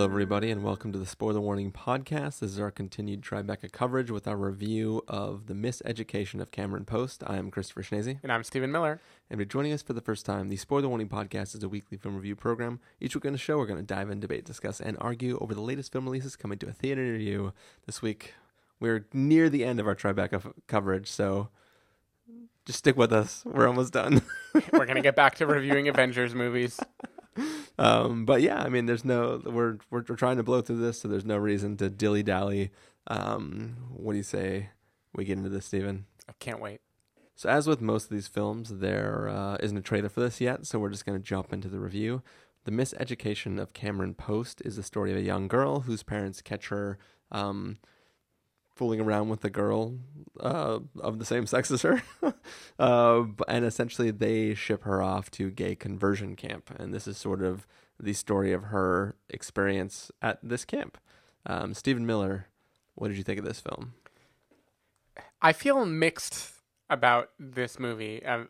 Hello, everybody, and welcome to the Spoiler Warning Podcast. This is our continued Tribeca coverage with our review of The Miseducation of Cameron Post. I am Christopher Schnese. And I'm Stephen Miller. And if you're joining us for the first time, the Spoiler Warning Podcast is a weekly film review program. Each week on the show, we're going to dive in, debate, discuss, and argue over the latest film releases coming to a theater near you. This week, we're near the end of our Tribeca f- coverage, so just stick with us. We're almost done. we're going to get back to reviewing Avengers movies. Um, but yeah, I mean, there's no we're, we're we're trying to blow through this, so there's no reason to dilly dally. Um, what do you say? We get into this, Stephen. I can't wait. So, as with most of these films, there uh, not a trailer for this yet, so we're just going to jump into the review. The Miseducation of Cameron Post is the story of a young girl whose parents catch her um, fooling around with a girl uh, of the same sex as her. uh, and essentially, they ship her off to gay conversion camp. And this is sort of the story of her experience at this camp. Um, Stephen Miller, what did you think of this film? I feel mixed about this movie. Um,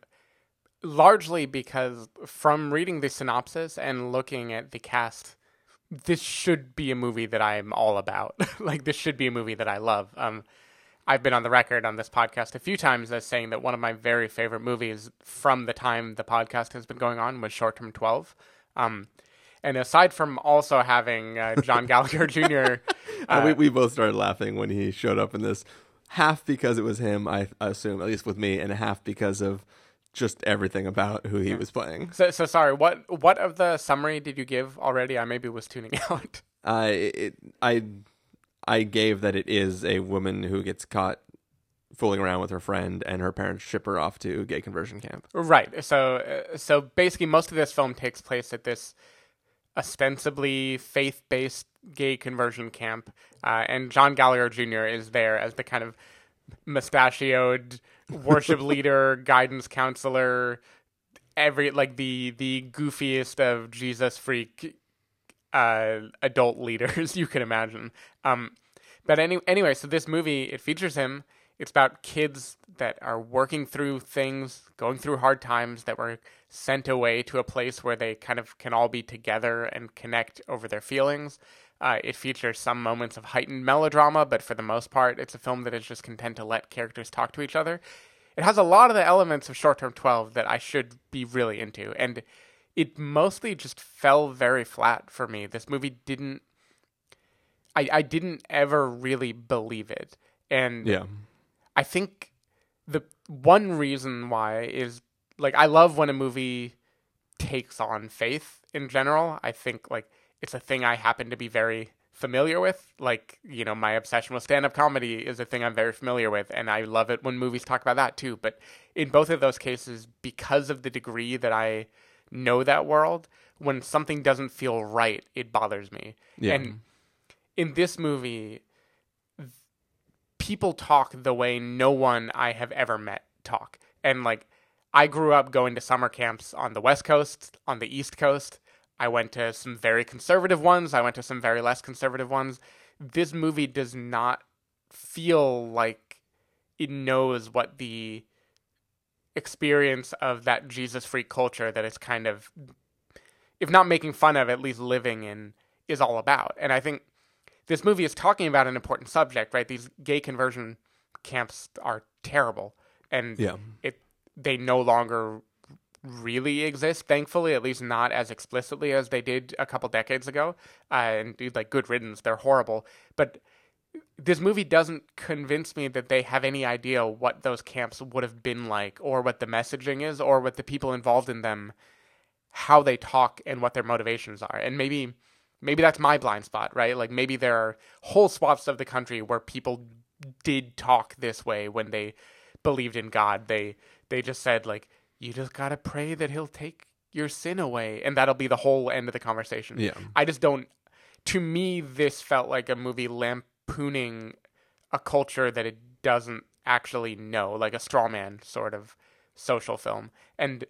largely because from reading the synopsis and looking at the cast this should be a movie that I'm all about. like this should be a movie that I love. Um, I've been on the record on this podcast a few times as saying that one of my very favorite movies from the time the podcast has been going on was Short Term 12. Um, and aside from also having uh, John Gallagher Jr., uh, we, we both started laughing when he showed up in this, half because it was him, I assume, at least with me, and half because of just everything about who he was playing. So, so sorry. What what of the summary did you give already? I maybe was tuning out. Uh, it, I I gave that it is a woman who gets caught fooling around with her friend, and her parents ship her off to gay conversion camp. Right. So, uh, so basically, most of this film takes place at this ostensibly faith-based gay conversion camp, uh, and John Gallagher Jr. is there as the kind of mustachioed worship leader, guidance counselor, every like the the goofiest of Jesus freak uh, adult leaders you can imagine. Um, but any, anyway, so this movie it features him. It's about kids that are working through things, going through hard times that were sent away to a place where they kind of can all be together and connect over their feelings. Uh, it features some moments of heightened melodrama, but for the most part, it's a film that is just content to let characters talk to each other. It has a lot of the elements of Short Term 12 that I should be really into, and it mostly just fell very flat for me. This movie didn't. I, I didn't ever really believe it. And yeah. I think the one reason why is like I love when a movie takes on faith in general. I think like it's a thing I happen to be very familiar with. Like, you know, my obsession with stand up comedy is a thing I'm very familiar with, and I love it when movies talk about that too. But in both of those cases, because of the degree that I know that world, when something doesn't feel right, it bothers me. Yeah. And in this movie, people talk the way no one I have ever met talk. And like, I grew up going to summer camps on the West Coast, on the East Coast I went to some very conservative ones. I went to some very less conservative ones. This movie does not feel like it knows what the experience of that Jesus freak culture that it's kind of, if not making fun of, at least living in, is all about. And I think this movie is talking about an important subject, right? These gay conversion camps are terrible, and yeah. it they no longer really exist, thankfully, at least not as explicitly as they did a couple decades ago. Uh, and like good riddance, they're horrible. But this movie doesn't convince me that they have any idea what those camps would have been like, or what the messaging is, or what the people involved in them, how they talk, and what their motivations are. And maybe, maybe that's my blind spot, right? Like maybe there are whole swaths of the country where people did talk this way when they believed in God. They they just said like you just gotta pray that he'll take your sin away, and that'll be the whole end of the conversation. Yeah. I just don't. To me, this felt like a movie lampooning a culture that it doesn't actually know, like a straw man sort of social film, and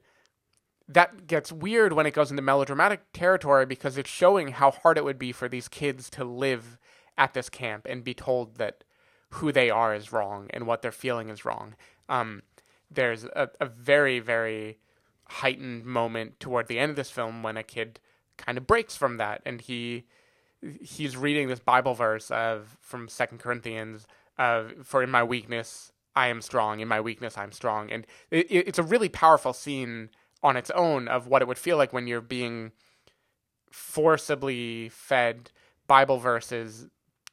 that gets weird when it goes into melodramatic territory because it's showing how hard it would be for these kids to live at this camp and be told that who they are is wrong and what they're feeling is wrong. Um, there's a, a very very heightened moment toward the end of this film when a kid kind of breaks from that and he he's reading this Bible verse of from Second Corinthians of for in my weakness I am strong, in my weakness I'm strong, and it, it's a really powerful scene on its own of what it would feel like when you're being forcibly fed Bible verses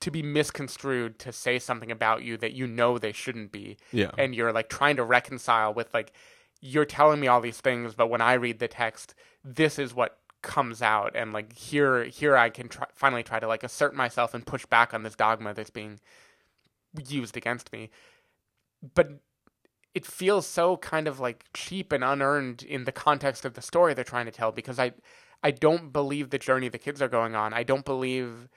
to be misconstrued to say something about you that you know they shouldn't be. Yeah. And you're like trying to reconcile with like you're telling me all these things, but when I read the text, this is what comes out and like here here I can try, finally try to like assert myself and push back on this dogma that's being used against me. But it feels so kind of like cheap and unearned in the context of the story they're trying to tell because I I don't believe the journey the kids are going on. I don't believe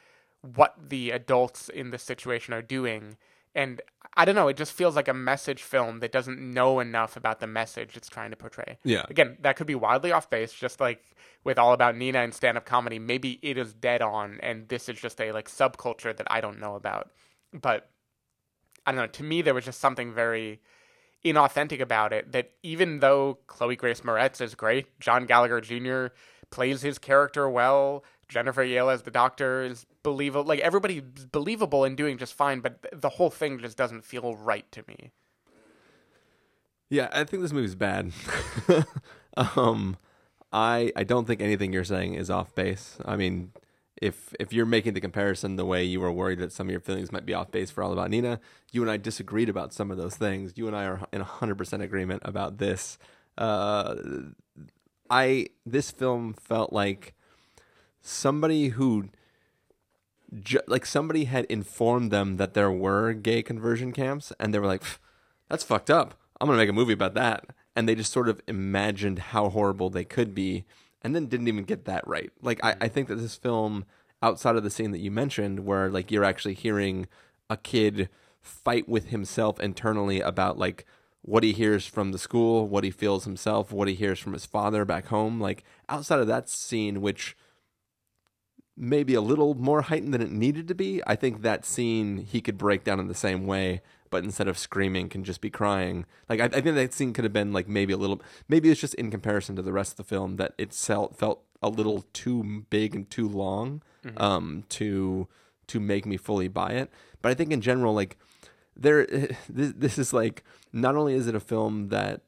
what the adults in this situation are doing. And I don't know, it just feels like a message film that doesn't know enough about the message it's trying to portray. Yeah. Again, that could be wildly off base, just like with All About Nina and stand up comedy. Maybe it is dead on and this is just a like subculture that I don't know about. But I don't know, to me there was just something very inauthentic about it that even though Chloe Grace Moretz is great, John Gallagher Jr. plays his character well, Jennifer Ehle as the doctor is believable. Like everybody's believable and doing just fine, but the whole thing just doesn't feel right to me. Yeah, I think this movie's bad. um, I I don't think anything you're saying is off base. I mean, if if you're making the comparison the way you were worried that some of your feelings might be off base for All About Nina, you and I disagreed about some of those things. You and I are in hundred percent agreement about this. Uh, I this film felt like somebody who ju- like somebody had informed them that there were gay conversion camps and they were like that's fucked up. I'm gonna make a movie about that. And they just sort of imagined how horrible they could be and then didn't even get that right. Like I, I think that this film outside of the scene that you mentioned where like you're actually hearing a kid fight with himself internally about like what he hears from the school what he feels himself what he hears from his father back home like outside of that scene which maybe a little more heightened than it needed to be. I think that scene he could break down in the same way, but instead of screaming, can just be crying. Like I, I think that scene could have been like maybe a little. Maybe it's just in comparison to the rest of the film that it felt felt a little too big and too long um, to to make me fully buy it. But I think in general, like there, this, this is like not only is it a film that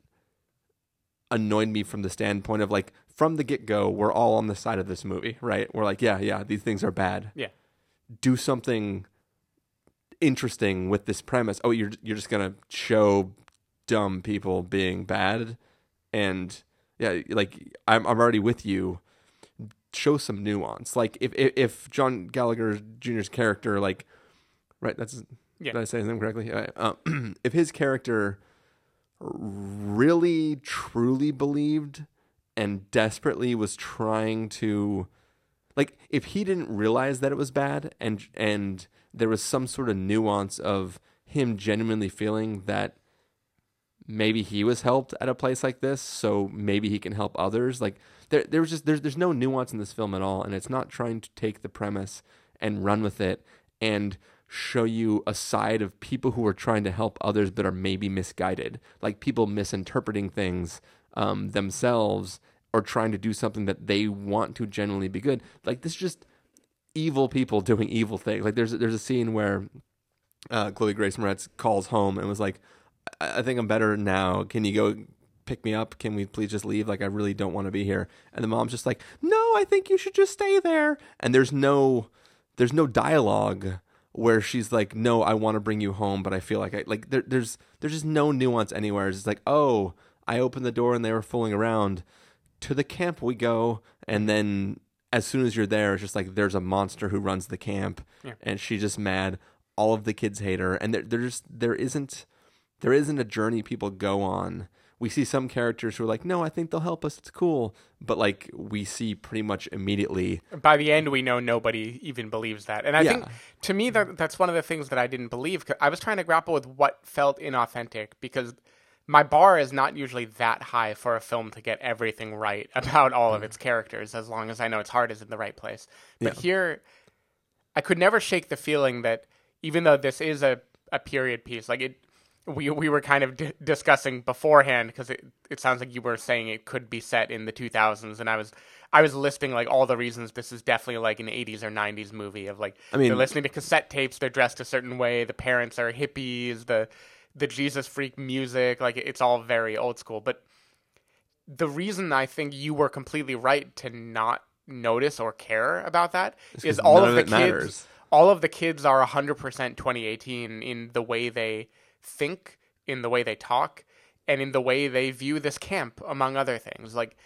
annoyed me from the standpoint of like from the get go, we're all on the side of this movie, right? We're like, yeah, yeah, these things are bad. Yeah. Do something interesting with this premise. Oh, you're you're just gonna show dumb people being bad, and yeah, like I'm I'm already with you. Show some nuance. Like if if, if John Gallagher Jr.'s character, like, right? That's Yeah. did I say his name correctly? Uh, uh, if his character really truly believed and desperately was trying to like if he didn't realize that it was bad and and there was some sort of nuance of him genuinely feeling that maybe he was helped at a place like this so maybe he can help others like there there was just there's there's no nuance in this film at all and it's not trying to take the premise and run with it and show you a side of people who are trying to help others but are maybe misguided like people misinterpreting things um, themselves or trying to do something that they want to genuinely be good like this is just evil people doing evil things like there's there's a scene where uh, Chloe Grace Moretz calls home and was like, I-, I think I'm better now. Can you go pick me up? Can we please just leave? Like, I really don't want to be here. And the mom's just like, No, I think you should just stay there. And there's no, there's no dialogue where she's like, No, I want to bring you home, but I feel like I like there, there's there's just no nuance anywhere. It's like, Oh, I opened the door and they were fooling around. To the camp we go, and then as soon as you're there, it's just like there's a monster who runs the camp, Yeah. and she's just mad. All of the kids hate her, and there, there's there isn't there isn't a journey people go on. We see some characters who are like, no, I think they'll help us. It's cool, but like we see pretty much immediately. By the end, we know nobody even believes that, and I think to me that that's one of the things that I didn't believe I was trying to grapple with what felt inauthentic because my bar is not usually that high for a film to get everything right about all of mm. its characters, as long as I know its heart is in the right place. But Yeah. here, I could never shake the feeling that even though this is a, a period piece, like it, we we were kind of d- discussing beforehand because it, it sounds like you were saying it could be set in the 2000s and I was I was listing like all the reasons this is definitely like an 80s or 90s movie of like I mean- they're listening to cassette tapes they're dressed a certain way the parents are hippies the the Jesus freak music like it's all very old school but the reason I think you were completely right to not notice or care about that It's is all of the kids matters. all of the kids are 100% 2018 in the way they think, in the way they talk, and in the way they view this camp, among other things. Like,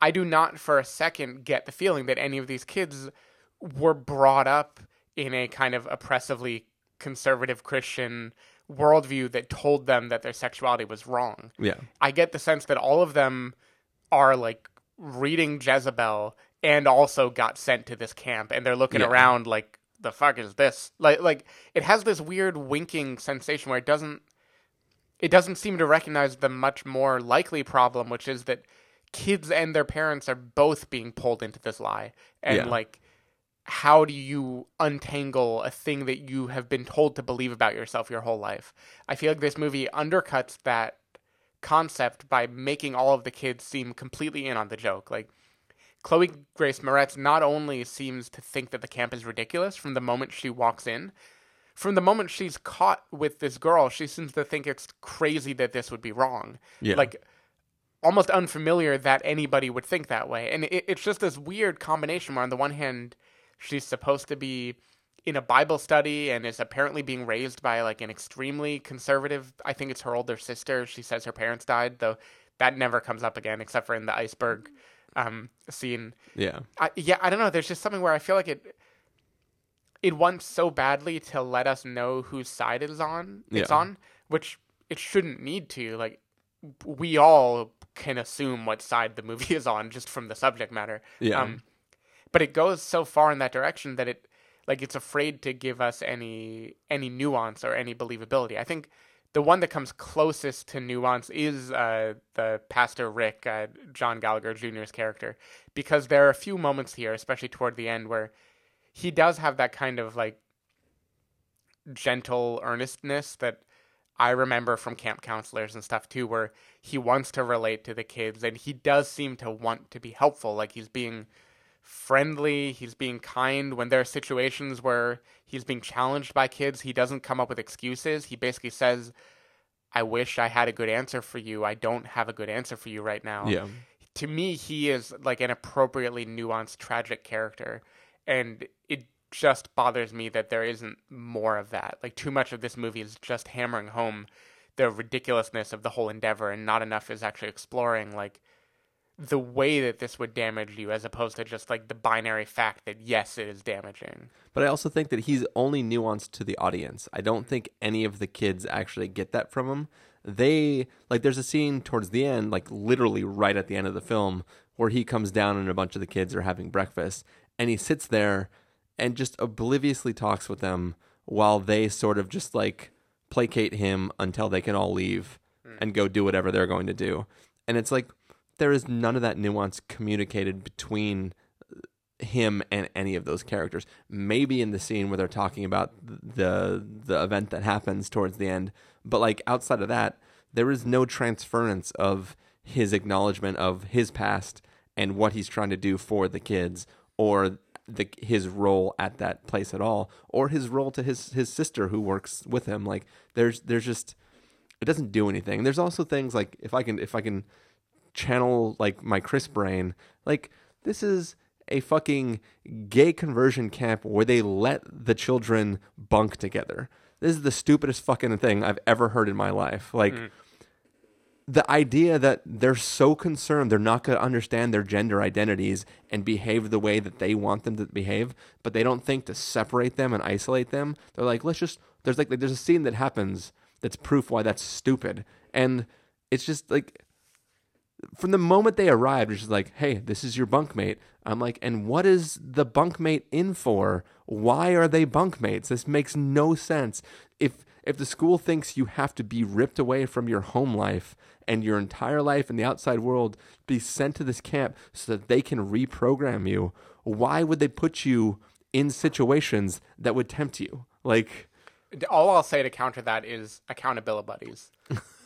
I do not for a second get the feeling that any of these kids were brought up in a kind of oppressively conservative Christian worldview that told them that their sexuality was wrong. Yeah. I get the sense that all of them are like reading Jezebel and also got sent to this camp and they're looking Yeah. around like the fuck is this? Like like it has this weird winking sensation where it doesn't it doesn't seem to recognize the much more likely problem which is that kids and their parents are both being pulled into this lie. And Yeah. like how do you untangle a thing that you have been told to believe about yourself your whole life? I feel like this movie undercuts that concept by making all of the kids seem completely in on the joke. Like Chloe Grace Moretz not only seems to think that the camp is ridiculous from the moment she walks in, from the moment she's caught with this girl, she seems to think it's crazy that this would be wrong. Yeah. Like almost unfamiliar that anybody would think that way. And it, it's just this weird combination where on the one hand she's supposed to be in a Bible study and is apparently being raised by like an extremely conservative. I think it's her older sister. She says her parents died, though that never comes up again except for in the iceberg um, scene. Yeah. I, yeah, I don't know. There's just something where I feel like it it wants so badly to let us know whose side it is on. It's Yeah. on, which it shouldn't need to. Like we all can assume what side the movie is on just from the subject matter. Yeah. Um, but it goes so far in that direction that it like it's afraid to give us any any nuance or any believability. I think the one that comes closest to nuance is uh, the Pastor Rick, uh, John Gallagher Jr.'s character, because there are a few moments here, especially toward the end, where he does have that kind of like gentle earnestness that I remember from camp counselors and stuff too, where he wants to relate to the kids and he does seem to want to be helpful. Like he's being friendly, he's being kind. When there are situations where he's being challenged by kids, he doesn't come up with excuses. He basically says, I wish I had a good answer for you. I don't have a good answer for you right now Yeah. to me he is like an appropriately nuanced tragic character and it just bothers me that there isn't more of that like too much of this movie is just hammering home the ridiculousness of the whole endeavor and not enough is actually exploring like the way that this would damage you as opposed to just like the binary fact that yes it is damaging But I also think that he's only nuanced to the audience. I don't think any of the kids actually get that from him. They like there's a scene towards the end, like literally right at the end of the film, where he comes down and a bunch of the kids are having breakfast and he sits there and just obliviously talks with them while they sort of just like placate him until they can all leave hmm. and go do whatever they're going to do. And it's like there is none of that nuance communicated between uh, him and any of those characters. Maybe in the scene where they're talking about the the event that happens towards the end, but like outside of that, there is no transference of his acknowledgement of his past and what he's trying to do for the kids or the his role at that place at all or his role to his his sister who works with him like there's there's just it doesn't do anything. There's also things like if I can if I can channel like my Chris brain, like this is a fucking gay conversion camp where they let the children bunk together. This is the stupidest fucking thing I've ever heard in my life. Like mm. the idea that they're so concerned they're not going to understand their gender identities and behave the way that they want them to behave, but they don't think to separate them and isolate them. They're like, let's just there's like there's a scene that happens that's proof why that's stupid. And it's just like from the moment they arrived, it's just like, hey, this is your bunkmate. I'm like, and what is the bunkmate in for? Why are they bunkmates? This makes no sense. If if the school thinks you have to be ripped away from your home life and your entire life in the outside world, be sent to this camp so that they can reprogram you, why would they put you in situations that would tempt you? Like, All I'll say to counter that is accountability buddies.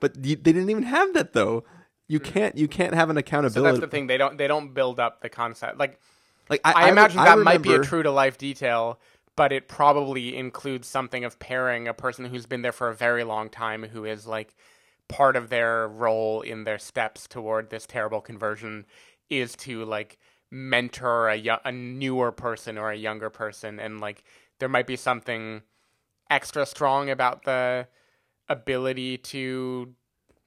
But you, they didn't even have that though. You hmm. can't you can't have an accountability. So that's the thing. They don't they don't build up the concept. Like like I, re- imagine I that might be a true to life detail, but it probably includes something of pairing a person who's been there for a very long time, who is like part of their role in their steps toward this terrible conversion is to like mentor a, yo- a newer person or a younger person, and like there might be something extra strong about the ability to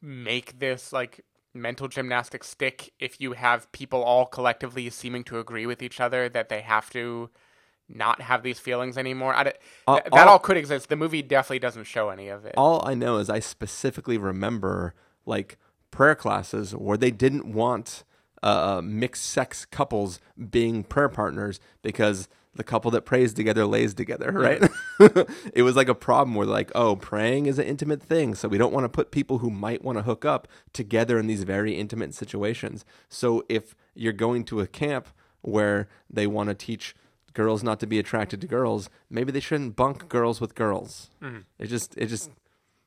make this like mental gymnastics stick if you have people all collectively seeming to agree with each other that they have to not have these feelings anymore. I All- th- that all- all could exist. The movie definitely doesn't show any of it. all I know is I specifically remember like prayer classes where they didn't want uh, mixed sex couples being prayer partners because the couple that prays together lays together, right? it was like a problem where like, oh, praying is an intimate thing, so we don't want to put people who might want to hook up together in these very intimate situations. So if you're going to a camp where they want to teach girls not to be attracted to girls, maybe they shouldn't bunk girls with girls. Mm-hmm. It just it just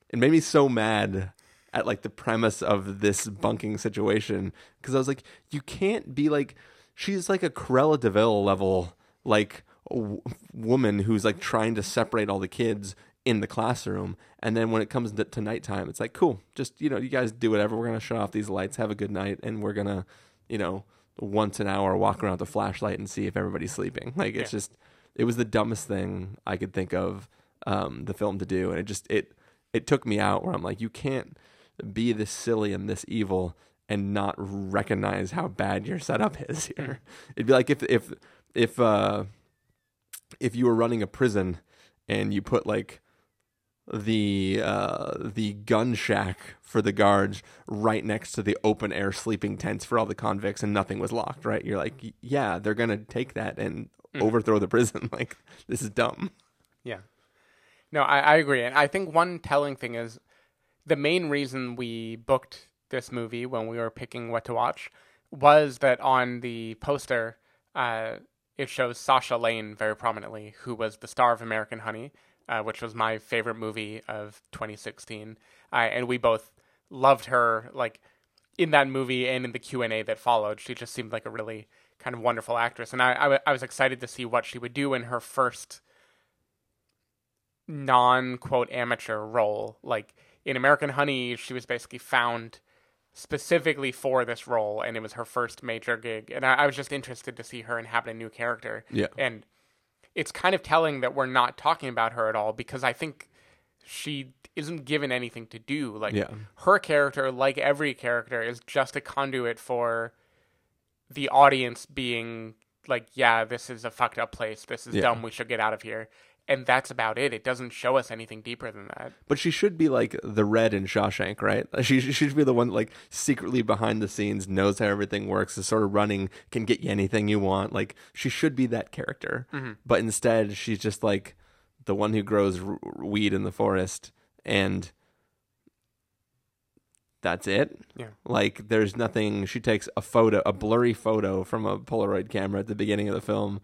it made me so mad at like the premise of this bunking situation because I was like, you can't be like she's like a Cruella de Vil level like w- woman who's like trying to separate all the kids in the classroom, and then when it comes to, to nighttime, it's like cool, just you know, you guys do whatever. We're gonna shut off these lights, have a good night, and we're gonna, you know, once an hour walk around with a flashlight and see if everybody's sleeping. Like it's Yeah. just, it was the dumbest thing I could think of um, the film to do, and it just it it took me out where I'm like, you can't be this silly and this evil and not recognize how bad your setup is here. It'd be like if if if uh if you were running a prison and you put like the uh the gun shack for the guards right next to the open air sleeping tents for all the convicts and nothing was locked right you're like yeah they're gonna take that and overthrow the prison like this is dumb Yeah. No, I, I agree. And I think one telling thing is the main reason we booked this movie when we were picking what to watch was that on the poster, uh, it shows Sasha Lane very prominently, who was the star of American Honey, uh, which was my favorite movie of 2016. Uh, and we both loved her, like, in that movie and in the Q&A that followed. She just seemed like a really kind of wonderful actress. And I, I, w- I was excited to see what she would do in her first non quote amateur role. Like in American Honey, she was basically found specifically for this role, and it was her first major gig. And I, I was just interested to see her inhabit a new character. Yeah. And it's kind of telling that we're not talking about her at all because I think she isn't given anything to do. Like Yeah. her character, like every character, is just a conduit for the audience being like, yeah, this is a fucked up place. This is Yeah. dumb. We should get out of here. And that's about it. It doesn't show us anything deeper than that. But she should be like the red in Shawshank, right? She, she should be the one like secretly behind the scenes, knows how everything works, is sort of running, can get you anything you want. Like she should be that character. Mm-hmm. But instead, she's just like the one who grows r- weed in the forest, and that's it. Yeah. Like there's nothing. She takes a photo, a blurry photo from a Polaroid camera at the beginning of the film,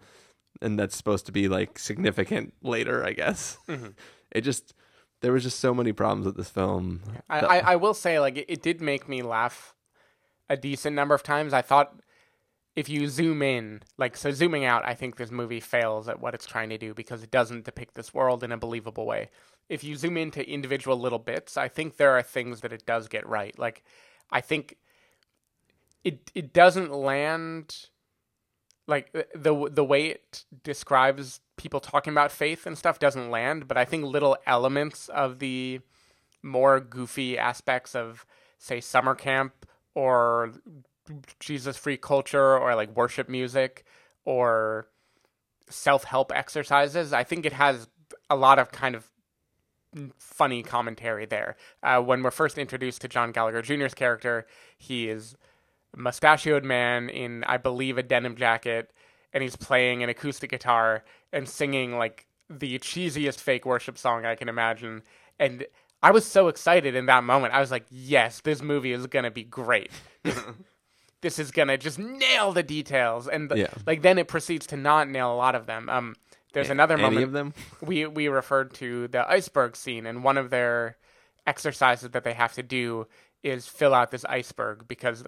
and that's supposed to be like significant later, I guess. Mm-hmm. It just there was just so many problems with this film. I, I, I will say, like, it, it did make me laugh a decent number of times. I thought if you zoom in, like, so zooming out, I think this movie fails at what it's trying to do because it doesn't depict this world in a believable way. If you zoom into individual little bits, I think there are things that it does get right. Like, I think it it doesn't land like the the way it describes people talking about faith and stuff doesn't land, but I think little elements of the more goofy aspects of say summer camp or Jesus free culture or like worship music or self help exercises, I think it has a lot of kind of funny commentary there. Uh, when we're first introduced to John Gallagher Jr.'s character, he is mustachioed man in, I believe, a denim jacket, and he's playing an acoustic guitar and singing like the cheesiest fake worship song I can imagine. And I was so excited in that moment. I was like, yes, this movie is going to be great. this is going to just nail the details. And the- Yeah. like then it proceeds to not nail a lot of them. Um, there's another Any moment of them? we we referred to the iceberg scene, and one of their exercises that they have to do is fill out this iceberg because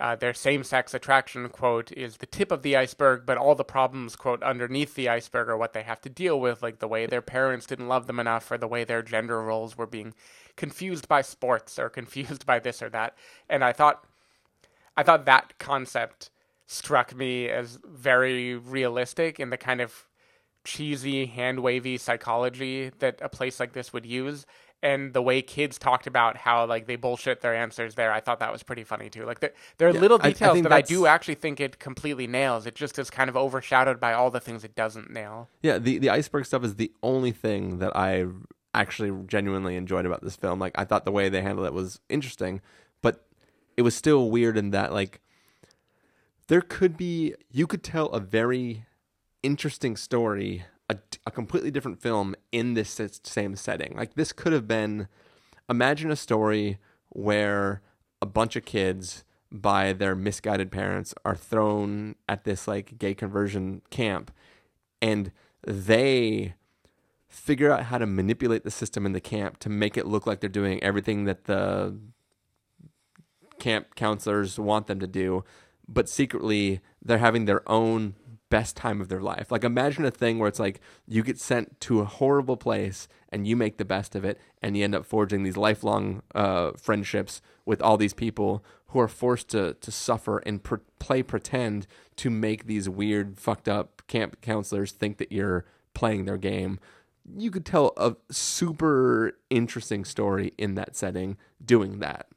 uh, their same-sex attraction quote is the tip of the iceberg, but all the problems quote underneath the iceberg are what they have to deal with, like the way their parents didn't love them enough, or the way their gender roles were being confused by sports or confused by this or that. And I thought, I thought that concept struck me as very realistic in the kind of cheesy, hand wavy psychology that a place like this would use. And the way kids talked about how like they bullshit their answers there, I thought that was pretty funny too. Like there, there are Yeah, little I- I details think that I do actually think it completely nails. It just is kind of overshadowed by all the things it doesn't nail. Yeah, the the iceberg stuff is the only thing that I actually genuinely enjoyed about this film. Like I thought the way they handled it was interesting, but it was still weird in that like there could be you could tell a very interesting story, a, a completely different film in this same setting. Like this could have been imagine a story where a bunch of kids by their misguided parents are thrown at this like gay conversion camp and they figure out how to manipulate the system in the camp to make it look like they're doing everything that the camp counselors want them to do, but secretly they're having their own best time of their life. Like imagine a thing where it's like you get sent to a horrible place and you make the best of it and you end up forging these lifelong uh, friendships with all these people who are forced to to suffer and pre- play pretend to make these weird fucked up camp counselors think that you're playing their game. You could tell a super interesting story in that setting doing that.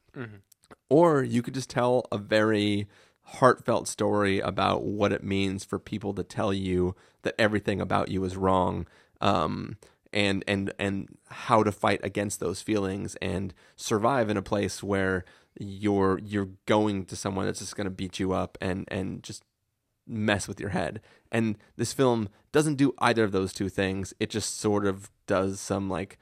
Or you could just tell a very heartfelt story about what it means for people to tell you that everything about you is wrong. Um, and and and how to fight against those feelings and survive in a place where you're you're going to someone that's just going to beat you up and and just mess with your head. And this film doesn't do either of those two things. It just sort of does some like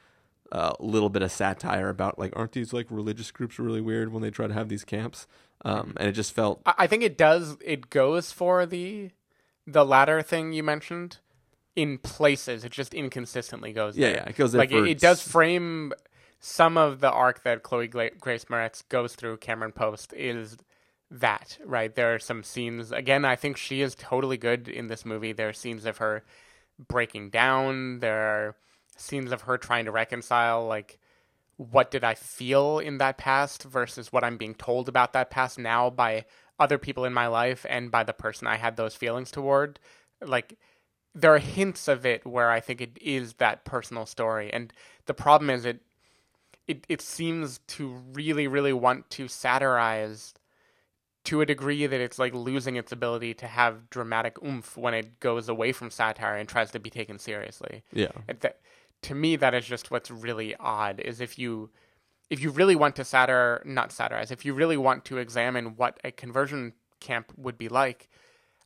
a little bit of satire about like aren't these like religious groups really weird when they try to have these camps? Um, and it just felt I think it does. It goes for the the latter thing you mentioned in places. It just inconsistently goes. yeah there. yeah it goes like it, it does frame some of the arc that Chloe Gla- Grace Moretz goes through. Cameron Post is that right. There are some scenes. Again, I think she is totally good in this movie. There are scenes of her breaking down. There are scenes of her trying to reconcile like what did I feel in that past versus what I'm being told about that past now by other people in my life and by the person I had those feelings toward. Like there are hints of it where I think it is that personal story, and the problem is it it it seems to really really want to satirize to a degree that it's like losing its ability to have dramatic oomph when it goes away from satire and tries to be taken seriously. yeah that, to me, that is just what's really odd. Is if you if you really want to satire, not satirize, if you really want to examine what a conversion camp would be like,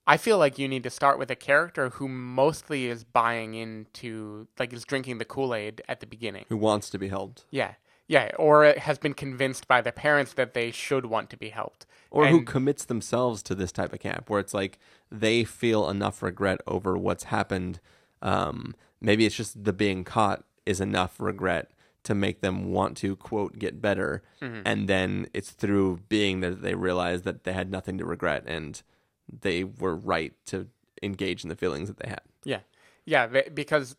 I feel like you need to start with a character who mostly is buying into, like, is drinking the Kool Aid at the beginning. who wants to be helped Yeah, yeah, or has been convinced by their parents that they should want to be helped, or who commits themselves to this type of camp where it's like they feel enough regret over what's happened um, maybe it's just the being caught is enough regret to make them want to quote get better Mm-hmm. and then it's through being that they realize that they had nothing to regret and they were right to engage in the feelings that they had Yeah, yeah, because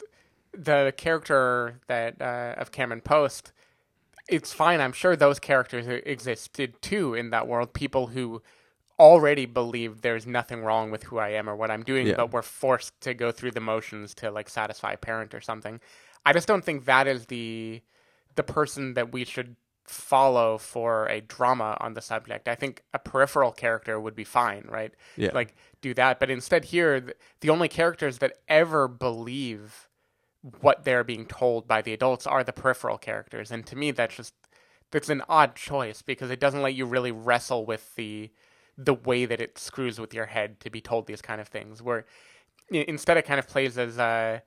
the character that uh, of Cameron Post, it's fine. I'm sure those characters existed too in that world. People who already believe there's nothing wrong with who I am or what I'm doing, Yeah. but were forced to go through the motions to like satisfy a parent or something. I just don't think that is the the person that we should follow for a drama on the subject. I think a peripheral character would be fine, right? Yeah. Like do that, but instead here the only characters that ever believe what they're being told by the adults are the peripheral characters, and to me that's just that's an odd choice because it doesn't let you really wrestle with the the way that it screws with your head to be told these kind of things. Where instead it kind of plays as uh,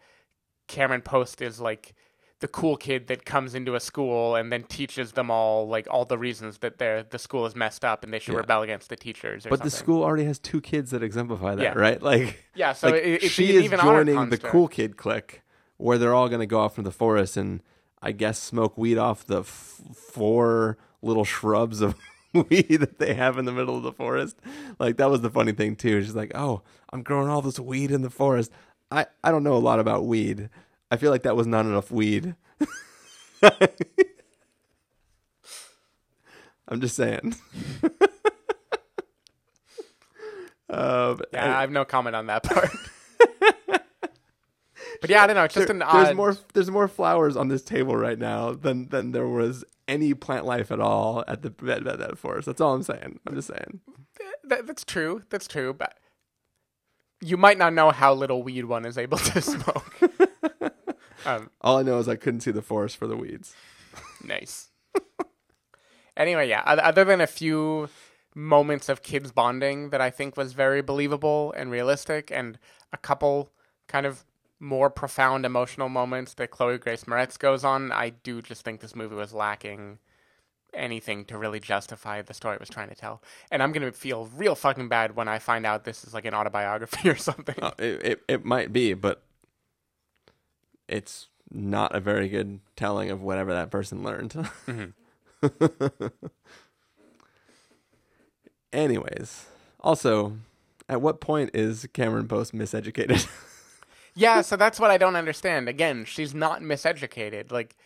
Cameron Post is like the cool kid that comes into a school and then teaches them all like all the reasons that their the school is messed up and they should Yeah. rebel against the teachers. Or But the school already has two kids that exemplify that, Yeah. right? Like, yeah, so like, it, she is joining the cool kid clique, where they're all going to go off into the forest and I guess smoke weed off the f- four little shrubs of weed that they have in the middle of the forest. Like that was the funny thing too. She's like, "Oh, I'm growing all this weed in the forest." I I don't know a lot about weed. I feel like that was not enough weed. I'm just saying. um, Yeah, I have no comment on that part. but yeah, I don't know. It's just there- an there's more there's more flowers on this table right now than than there was any plant life at all at the at, at that forest. That's all I'm saying. I'm just saying. That, that's true. That's true. But you might not know how little weed one is able to smoke. um, All I know is I couldn't see the forest for the weeds. nice. anyway, yeah. Other than a few moments of kids bonding that I think was very believable and realistic, and a couple kind of more profound emotional moments that Chloe Grace Moretz goes on, I do just think this movie was lacking anything to really justify the story it was trying to tell. And I'm gonna feel real fucking bad when I find out this is like an autobiography or something. Uh, it, it it might be, but it's not a very good telling of whatever that person learned. Anyways, also, at what point is Cameron Post miseducated? Yeah, so that's what I don't understand. Again, she's not miseducated. Like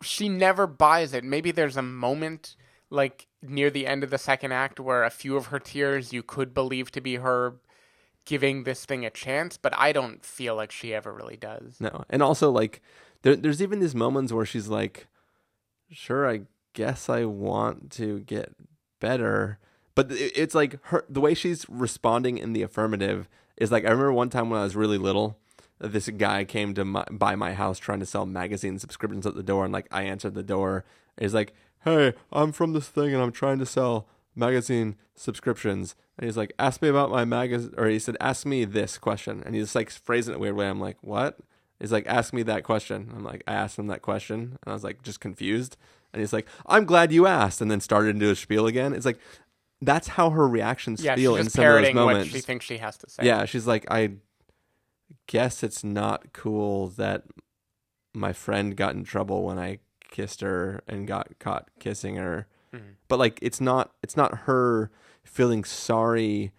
she never buys it. Maybe there's a moment like near the end of the second act where a few of her tears you could believe to be her giving this thing a chance, but I don't feel like she ever really does. No, and also like there, there's even these moments where she's like, "Sure, I guess I want to get better," but it, it's like her the way she's responding in the affirmative is like I remember one time when I was really little, this guy came to my, by my house trying to sell magazine subscriptions at the door, and like I answered the door. He's like, "Hey, I'm from this thing, and I'm trying to sell magazine subscriptions." And he's like, "Ask me about my magazine," or he said, "Ask me this question," and he's like phrasing it a weird way. I'm like, "What?" He's like, "Ask me that question." I'm like, I asked him that question, and I was like, just confused. And he's like, "I'm glad you asked," and then started into a spiel again. It's like that's how her reactions Yeah, feel she's in some of those moments. she thinks she has to say. Yeah, she's like, I guess it's not cool that my friend got in trouble when I kissed her and got caught kissing her. Mhm. But like it's not it's not her feeling sorry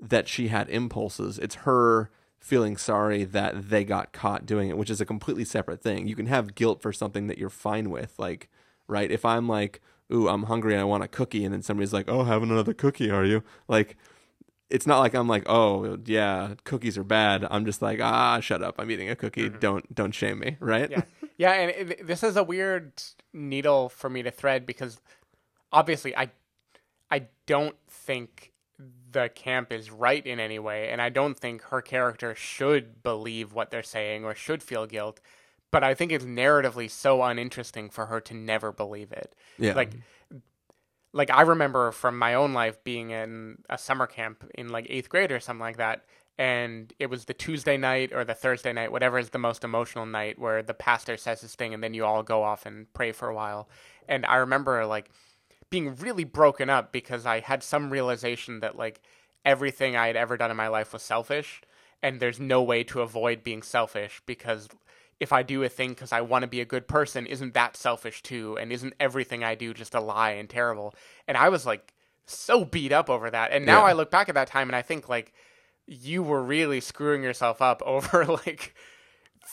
that she had impulses. It's her feeling sorry that they got caught doing it, which is a completely separate thing. You can have guilt for something that you're fine with, like right? If I'm like, "Ooh, I'm hungry and I want a cookie," and then somebody's like, "Oh, having another cookie, are you?" Like it's not like I'm like, oh yeah, cookies are bad. I'm just like, ah, shut up. I'm eating a cookie. Don't don't shame me, right? yeah, yeah, and it, this is a weird needle for me to thread because obviously I, I don't think the camp is right in any way, and I don't think her character should believe what they're saying or should feel guilt. But I think it's narratively so uninteresting for her to never believe it. yeah. Like, like I remember from my own life being in a summer camp in like eighth grade or something like that, and it was the Tuesday night or the Thursday night, whatever is the most emotional night, where the pastor says his thing, and then you all go off and pray for a while. And I remember like being really broken up because I had some realization that like everything I had ever done in my life was selfish, and there's no way to avoid being selfish because if I do a thing because I want to be a good person, isn't that selfish too? And isn't everything I do just a lie and terrible? And I was like so beat up over that. And now Yeah. I look back at that time and I think like you were really screwing yourself up over like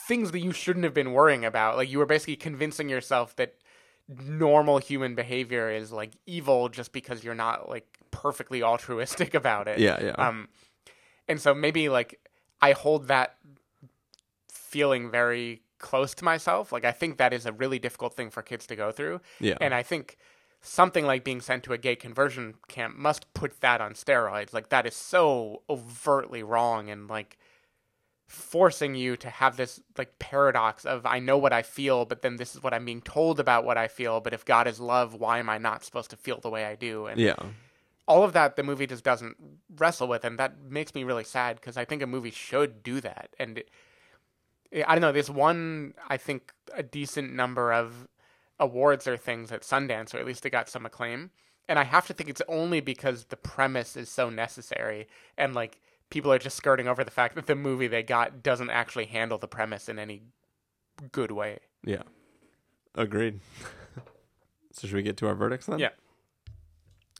things that you shouldn't have been worrying about. Like you were basically convincing yourself that normal human behavior is like evil just because you're not like perfectly altruistic about it. yeah, yeah. Um, and so maybe like I hold that feeling very close to myself. Like I think that is a really difficult thing for kids to go through, yeah. and I think something like being sent to a gay conversion camp must put that on steroids. Like that is so overtly wrong and like forcing you to have this like paradox of I know what I feel, but then this is what I'm being told about what I feel. But if God is love, why am I not supposed to feel the way I do? And yeah. all of that the movie just doesn't wrestle with and that makes me really sad because i think a movie should do that and it, I don't know. There's one, I think, a decent number of awards or things at Sundance, or at least it got some acclaim. And I have to think it's only because the premise is so necessary, and like people are just skirting over the fact that the movie they got doesn't actually handle the premise in any good way. Yeah. Agreed. so should we get to our verdicts then? Yeah.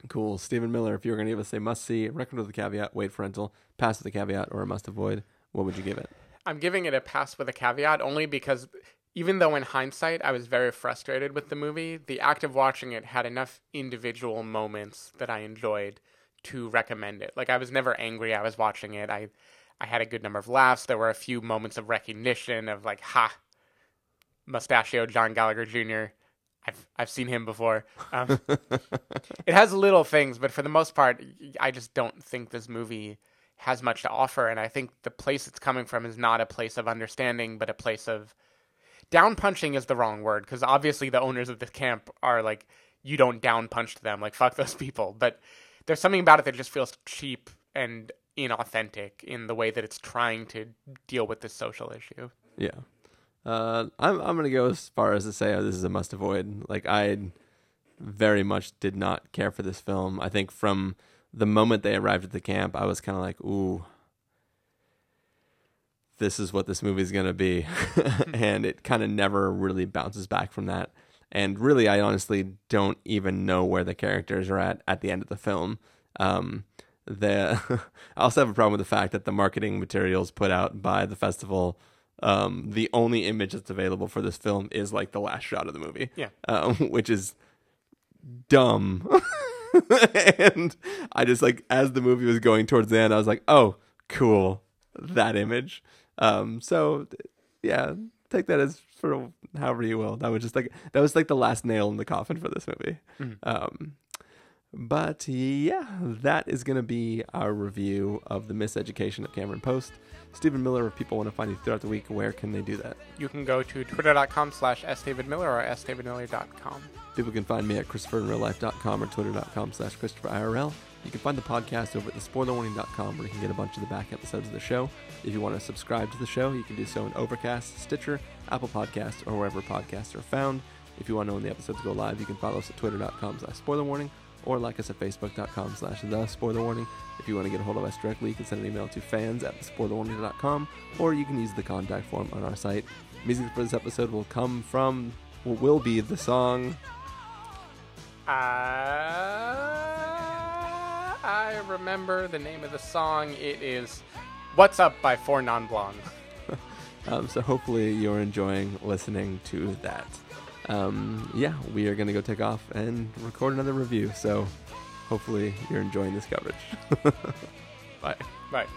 Cool. Stephen Miller, if you were going to give us a must see, recommend with a caveat, wait for rental, pass with a caveat, or a must avoid, what would you give it? I'm giving it a pass with a caveat only because even though in hindsight I was very frustrated with the movie, the act of watching it had enough individual moments that I enjoyed to recommend it. Like I was never angry I was watching it. I I had a good number of laughs. There were a few moments of recognition of like, ha, mustachio John Gallagher Jr. I've I've seen him before. Um, it has little things, but for the most part, I just don't think this movie has much to offer. And I think the place it's coming from is not a place of understanding, but a place of down punching is the wrong word because obviously the owners of the camp are like, you don't down punch them, like fuck those people. But there's something about it that just feels cheap and inauthentic in the way that it's trying to deal with this social issue. Yeah. Uh, I'm I'm gonna go as far as to say oh, this is a must avoid. Like I very much did not care for this film. I think from the moment they arrived at the camp, I was kind of like, ooh, this is what this movie is gonna be, and it kind of never really bounces back from that. And really, I honestly don't even know where the characters are at at the end of the film. Um, the I also have a problem with the fact that the marketing materials put out by the festival um, the only image that's available for this film is like the last shot of the movie. Yeah. Um, which is dumb. and I just like as the movie was going towards the end, I was like, oh, cool, that image. Um, so yeah, take that as for however you will. That was just like that was like the last nail in the coffin for this movie. Mhm. Um, but yeah, that is going to be our review of the Miseducation of Cameron Post. Stephen Miller, if people want to find you throughout the week, where can they do that? You can go to twitter.com slash sdavidmiller or sdavidmiller.com. People can find me at christopherinreallife.com or twitter.com slash christopherirl. You can find the podcast over at thespoilerwarning.com where you can get a bunch of the back episodes of the show. If you want to subscribe to the show, you can do so in Overcast, Stitcher, Apple Podcasts, or wherever podcasts are found. If you want to know when the episodes go live, you can follow us at twitter.com slash spoilerwarning or like us at facebook.com slash the spoiler warning. If you want to get a hold of us directly, you can send an email to fans at thespoilerwarning.com or you can use the contact form on our site. Music for this episode will come from, will be the song Uh, I remember the name of the song. It is What's Up by Four Non Blondes. Um, so hopefully you're enjoying listening to that. Um, yeah, we are going to go take off and record another review. So hopefully you're enjoying this coverage. Bye. Right.